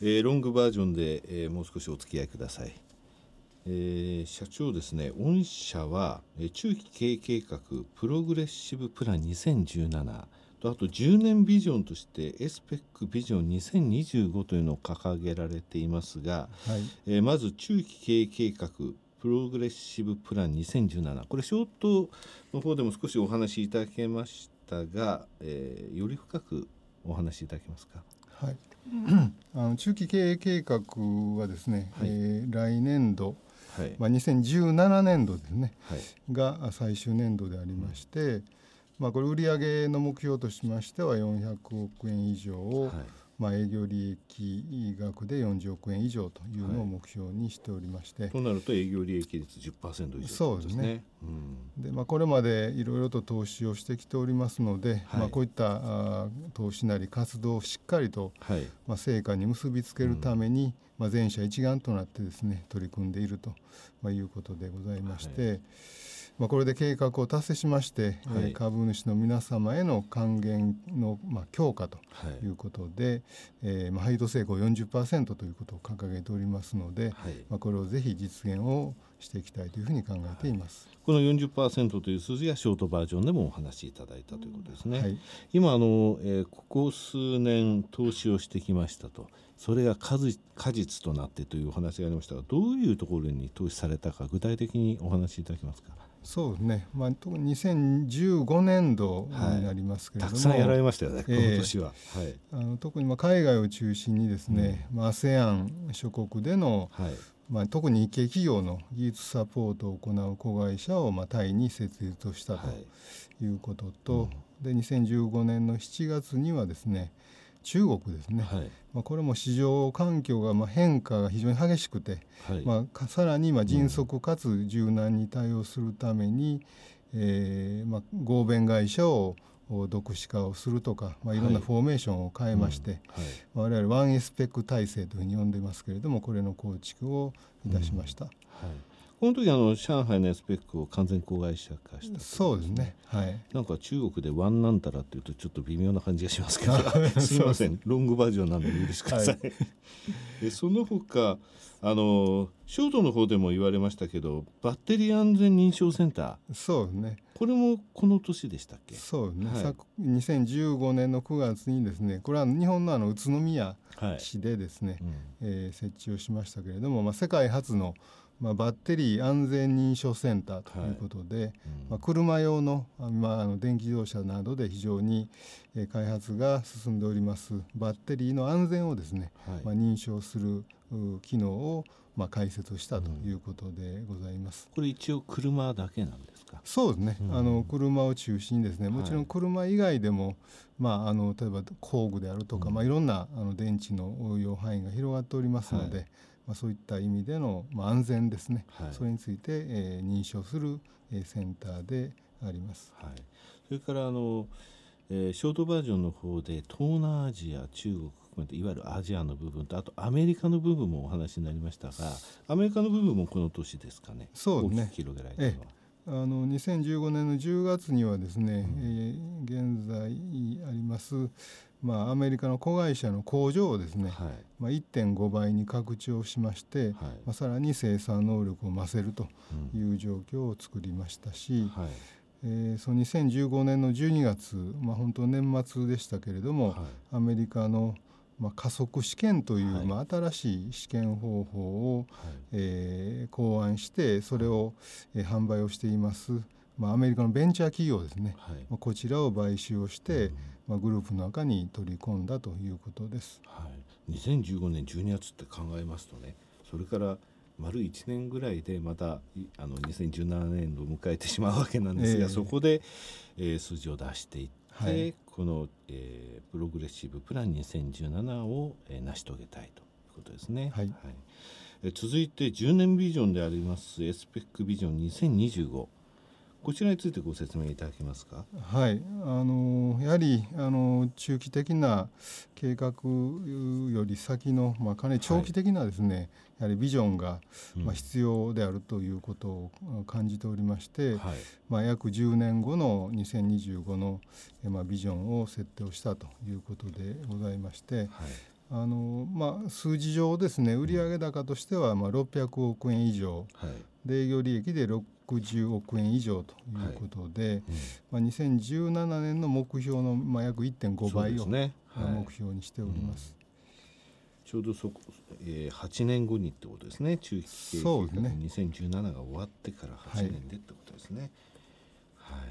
えー、ロングバージョンで、えー、もう少しお付き合いください。えー、社長ですね、御社は、えー、中期経営計画プログレッシブプラン2017とあと10年ビジョンとしてエスペックビジョン2025というのを掲げられていますが、はい、えー、まず中期経営計画プログレッシブプラン2017これショートの方でも少しお話しいただけましたが、えー、より深くお話しいただけますか？はい、あの中期経営計画はですね、はい、えー、来年度はい、まあ、2017年度ですね、はい、が最終年度でありまして、うん、まあ、これ売上の目標としましては400億円以上を、はいまあ、営業利益額で40億円以上というのを目標にしておりまして、はい、となると営業利益率10%以上、ね、そうですね、うん、でまあ、これまでいろいろと投資をしてきておりますので、はい、まあ、こういったあ投資なり活動をしっかりと、はい、まあ、成果に結びつけるために、うん、まあ、全社一丸となってですね取り組んでいると、まあ、いうことでございまして。まあ、これで計画を達成しまして、はい、えー、株主の皆様への還元の、まあ、強化とい。うことで、はい、えー、まあ、配当成功40%ということを掲げておりますので、はい、まあ、これをぜひ実現をしていきたいというふうに考えています、この40%という数字がショートバージョンでもお話しいただいたということですね。今あの、えー、ここ数年投資をしてきましたと。それが果実となってというお話がありましたがどういうところに投資されたか具体的にお話しいただけますか？そうですね、まあ、特に2015年度になりますけれども、はい、たくさんやられましたよね、この年は。はい、あの特にまあ海外を中心にですね、うん。まあ、ASEAN 諸国での、はい。まあ、特に日系企業の技術サポートを行う子会社をまあタイに設立をしたとい。うことと、はいうん、で2015年の7月にはですね中国ですね、はい、まあ、これも市場環境がまあ変化が非常に激しくて、はい、まあ、さらにまあ迅速かつ柔軟に対応するために、うん、えー、まあ、合弁会社を独資化をするとか、まあ、い。ろんなフォーメーションを変えまして、はいうん。はい、我々ワンエスペック体制というふうに呼んでますけれどもこれの構築をいたしました。うん、はいこの時あの上海のエスペックを完全子会社化した、ね、そうですね。はい。なんか中国でワンなんたらっていうとちょっと微妙な感じがしますけど。す。みません。ロングバージョンなんで許してください、はい、その他あのショートの方でも言われましたけどバッテリー安全認証センター。そうね。これもこの年でしたっけ？そうね、はい、2015年の9月にですねこれは日本のあの宇都宮市でですね、はいうん、えー、設置をしましたけれども、まあ、世界初のまあ、バッテリー安全認証センターということで、はいうん、まあ、車用の,、まあ、あの電気自動車などで非常に、え開発が進んでおりますバッテリーの安全をですね、はい、まあ、認証する機能を、まあ、開設したということでございます。これ一応車だけなんですか？そうですね、うん、あの車を中心にですねもちろん車以外でも、まあ、あの例えば工具であるとか、うん、まあ、いろんなあの電池の応用範囲が広がっておりますので、まあ、そういった意味での、まあ、安全ですね、はい、それについて、えー、認証する、えー、センターであります。はい、それからあの、えー、ショートバージョンの方で東南アジア中国含めていわゆるアジアの部分とあとアメリカの部分もお話になりましたがアメリカの部分もこの年ですかね。そうね。広げられたのは。あの2015年の10月にはですね、うん、えー、現在ありますまあ、アメリカの子会社の工場をですね、はい、まあ、1.5倍に拡張しまして、はい、まあ、さらに生産能力を増せるという状況を作りましたし、はい、えー、その2015年の12月、まあ、本当年末でしたけれども、アメリカのまあ、加速試験という、まあ、新しい試験方法を、えー、考案してそれを、えー、販売をしています、まあ、アメリカのベンチャー企業ですね、まあ、こちらを買収をして、うん。まあ、グループの中に取り込んだということです。はい、2015年12月って考えますとねそれから丸1年ぐらいでまたあの2017年度を迎えてしまうわけなんですが、えー、そこで、えー、数字を出していって、はい、この、えー、プログレッシブプラン2017を、えー、成し遂げたいということですね。はい、はい、え続いて10年ビジョンでありますエスペックビジョン2025こちらについてご説明いただけますか？はい、あのやはりあの中期的な計画より先のまあかなり長期的なですね、はい、やはりビジョンがまあ必要であるということを感じておりまして、はい、まあ約10年後の2025のまあビジョンを設定をしたということでございまして。はい。あのまあ、数字上ですね売上高としてはまあ600億円以上、はい、で営業利益で60億円以上ということで、はい。うん、まあ、2017年の目標のまあ約1.5倍を、ねはい、目標にしております。ちょうどそこ、えー、8年後にってことですね。中期経営計画、ね、2017が終わってから8年でってことですね。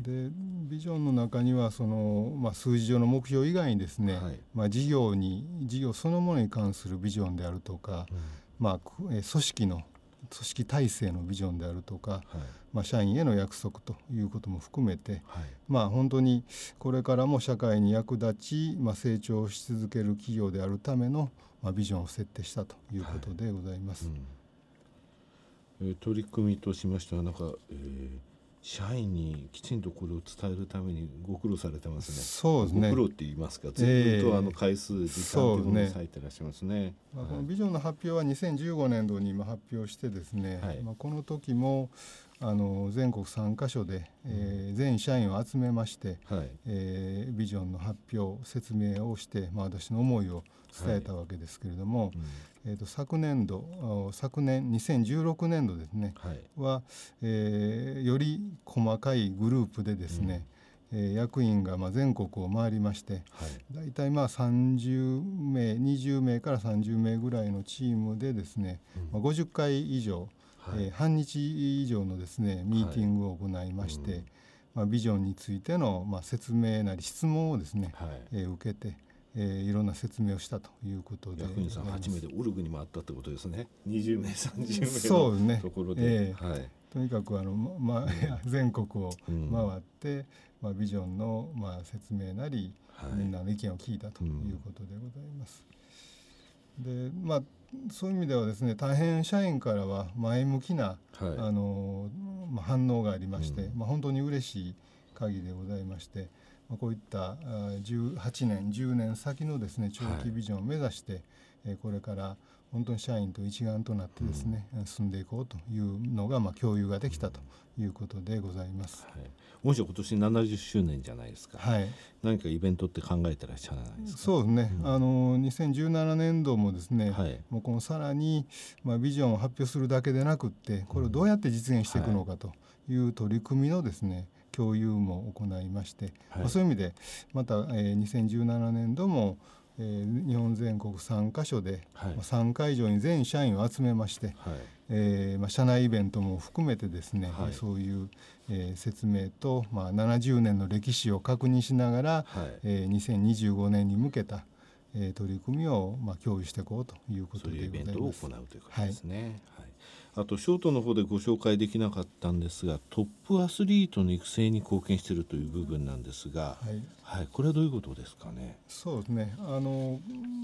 でビジョンの中にはその、まあ、数字上の目標以外にですね、はい、まあ、事業に事業そのものに関するビジョンであるとか、うん、まあ、組織の組織体制のビジョンであるとか、はい、まあ、社員への約束ということも含めて、はい、まあ、本当にこれからも社会に役立ち、まあ、成長し続ける企業であるための、まあ、ビジョンを設定したということでございます。うん、えー、取り組みとしましてはなんか、えー社員にきちんとこれを伝えるためにご苦労されてますね。そうですね。ご苦労って言いますか、ずっとあの回数、時間というのを割いてらっしゃいますね。まあ、このビジョンの発表は2015年度に今発表してですね、はい、まあこの時もあの全国3カ所で、えー、全社員を集めまして、はい、えー、ビジョンの発表説明をして、まあ、私の思いを伝えたわけですけれども、はいうん。えーと、昨年度昨年2016年度ですね、はい、は、えー、より細かいグループでですね、うん、えー、役員がまあ全国を回りまして、はい、大体まあ30名20名から30名ぐらいのチームでですね、うん、まあ、50回以上、はい、えー、半日以上のですねミーティングを行いまして、はいうん、まあ、ビジョンについてのまあ説明なり質問をですね、はい、えー、受けてえー、いろんな説明をしたということで。役員さん8名でオルグにもあったってことですね。20名30名のところで、ねえー、はい、とにかくあの、ま、全国を回って、うん、まあ、ビジョンの、まあ、説明なり、はい、みんなの意見を聞いたということでございます。うん、でまあそういう意味ではですね大変社員からは前向きな、はい、あのまあ、反応がありまして、うん、まあ、本当に嬉しい限りでございまして。こういった18年10年先のですね長期ビジョンを目指して、はい、これから本当に社員と一丸となってですね、うん、進んでいこうというのが、まあ、共有ができたということでございます。はい、もし今年70周年じゃないですか、はい、何かイベントって考えてらっしゃらないですか？そうですね、うん、あの2017年度もですね、はい、もうこのさらに、まあ、ビジョンを発表するだけでなくってこれをどうやって実現していくのかという取り組みのですね、共有も行いまして、はい、そういう意味でまた、えー、2017年度も、えー、日本全国3カ所で、はい、3会場に全社員を集めまして、はい、えー、まあ、社内イベントも含めてですね、はい、そういう、えー、説明と、まあ、70年の歴史を確認しながら、はい。えー、2025年に向けた、えー、取り組みを、まあ、共有していこうということでございます。そういうイベントを行うということですね。はいあとショートの方でご紹介できなかったんですがトップアスリートの育成に貢献しているという部分なんですが、はい、はい、これはどういうことですかね？そうですね。あの、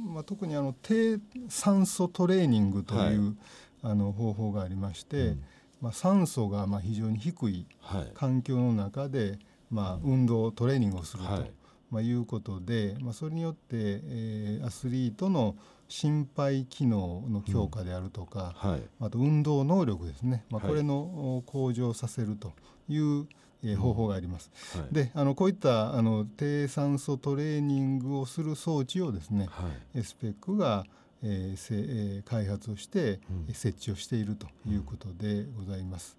まあ、特にあの低酸素トレーニングという、はい、あの方法がありまして、うん、まあ、酸素がまあ非常に低い環境の中で、まあ、運動トレーニングをすると。はい。まあ、いうことで、まあ、それによって、えー、アスリートの心肺機能の強化であるとか、うん。はい、あと運動能力ですね、まあ、これの向上させるという、えー、方法があります。はい、であのこういったあの低酸素トレーニングをする装置をですね、はい、スペックが、えーえー、開発をして、うん、設置をしているということでございます。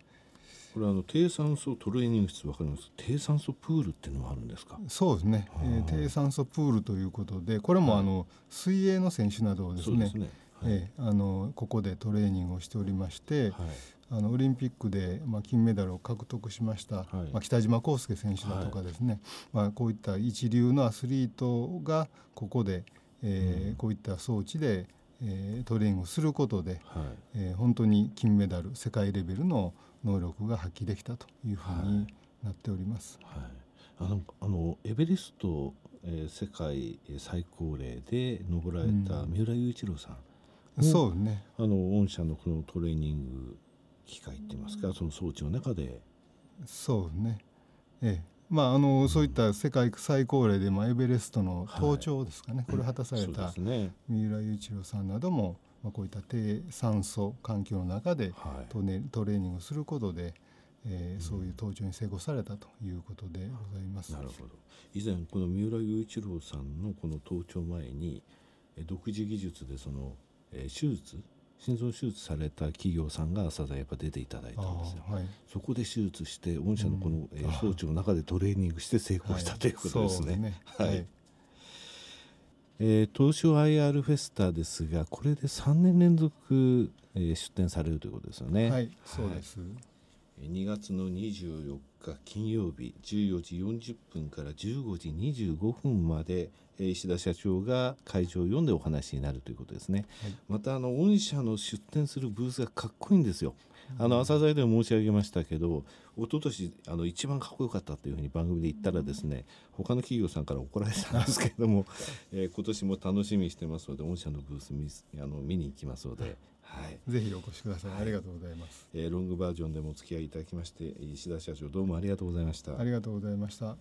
これあの低酸素トレーニング室わかります？低酸素プールっていうのもあるんですか？そうですね、えー、低酸素プールということでこれもあの、はい、水泳の選手などをですね。すね、はい、えー、あのここでトレーニングをしておりまして、はい、あのオリンピックで、まあ、金メダルを獲得しました、はい、まあ、北島康介選手だとかですね、まあ、こういった一流のアスリートがここで、えー、うん、こういった装置でえー、トレーニングをすることで、はい。えー、本当に金メダル世界レベルの能力が発揮できたというふうになっております。はい、あのあのエベレスト、えー、世界最高齢で登られた三浦雄一郎さん、うん、そうね。あの御社のこのトレーニング機械って言いますかその装置の中で。そうね。ええ。まあ、あのそういった世界最高齢で、まあ、エベレストの登頂ですかね、はい、これを果たされた三浦雄一郎さんなども、まあ、こういった低酸素環境の中でト,、ね、トレーニングをすることで、えー、そういう登頂に成功されたということでございます。なるほど。以前この三浦雄一郎さんのこの登頂前に、独自技術でその、えー、手術心臓手術された企業さんが朝やっぱ出ていただいたんですよ、はい、そこで手術して御社のこの、装置の中でトレーニングして成功した、はい、ということですね。はい、えー、東証 IR フェスタですがこれで3年連続、えー、出展されるということですよね。はいそうです、はい、2月の24日金曜日14時40分から15時25分まで石田社長が会場を読んでお話になるということですね、はい、またあの御社の出展するブースがかっこいいんですよ。あの朝鮮でも申し上げましたけど一昨年あの一番かっこよかったというふうに番組で言ったらですね他の企業さんから怒られたんですけれども、えー、今年も楽しみにしてますので御社のブース見あの見に行きますので。はい、ぜひお越しください、はい、ありがとうございます、えー、ロングバージョンでもお付き合いいただきまして石田社長どうもありがとうございました。ありがとうございました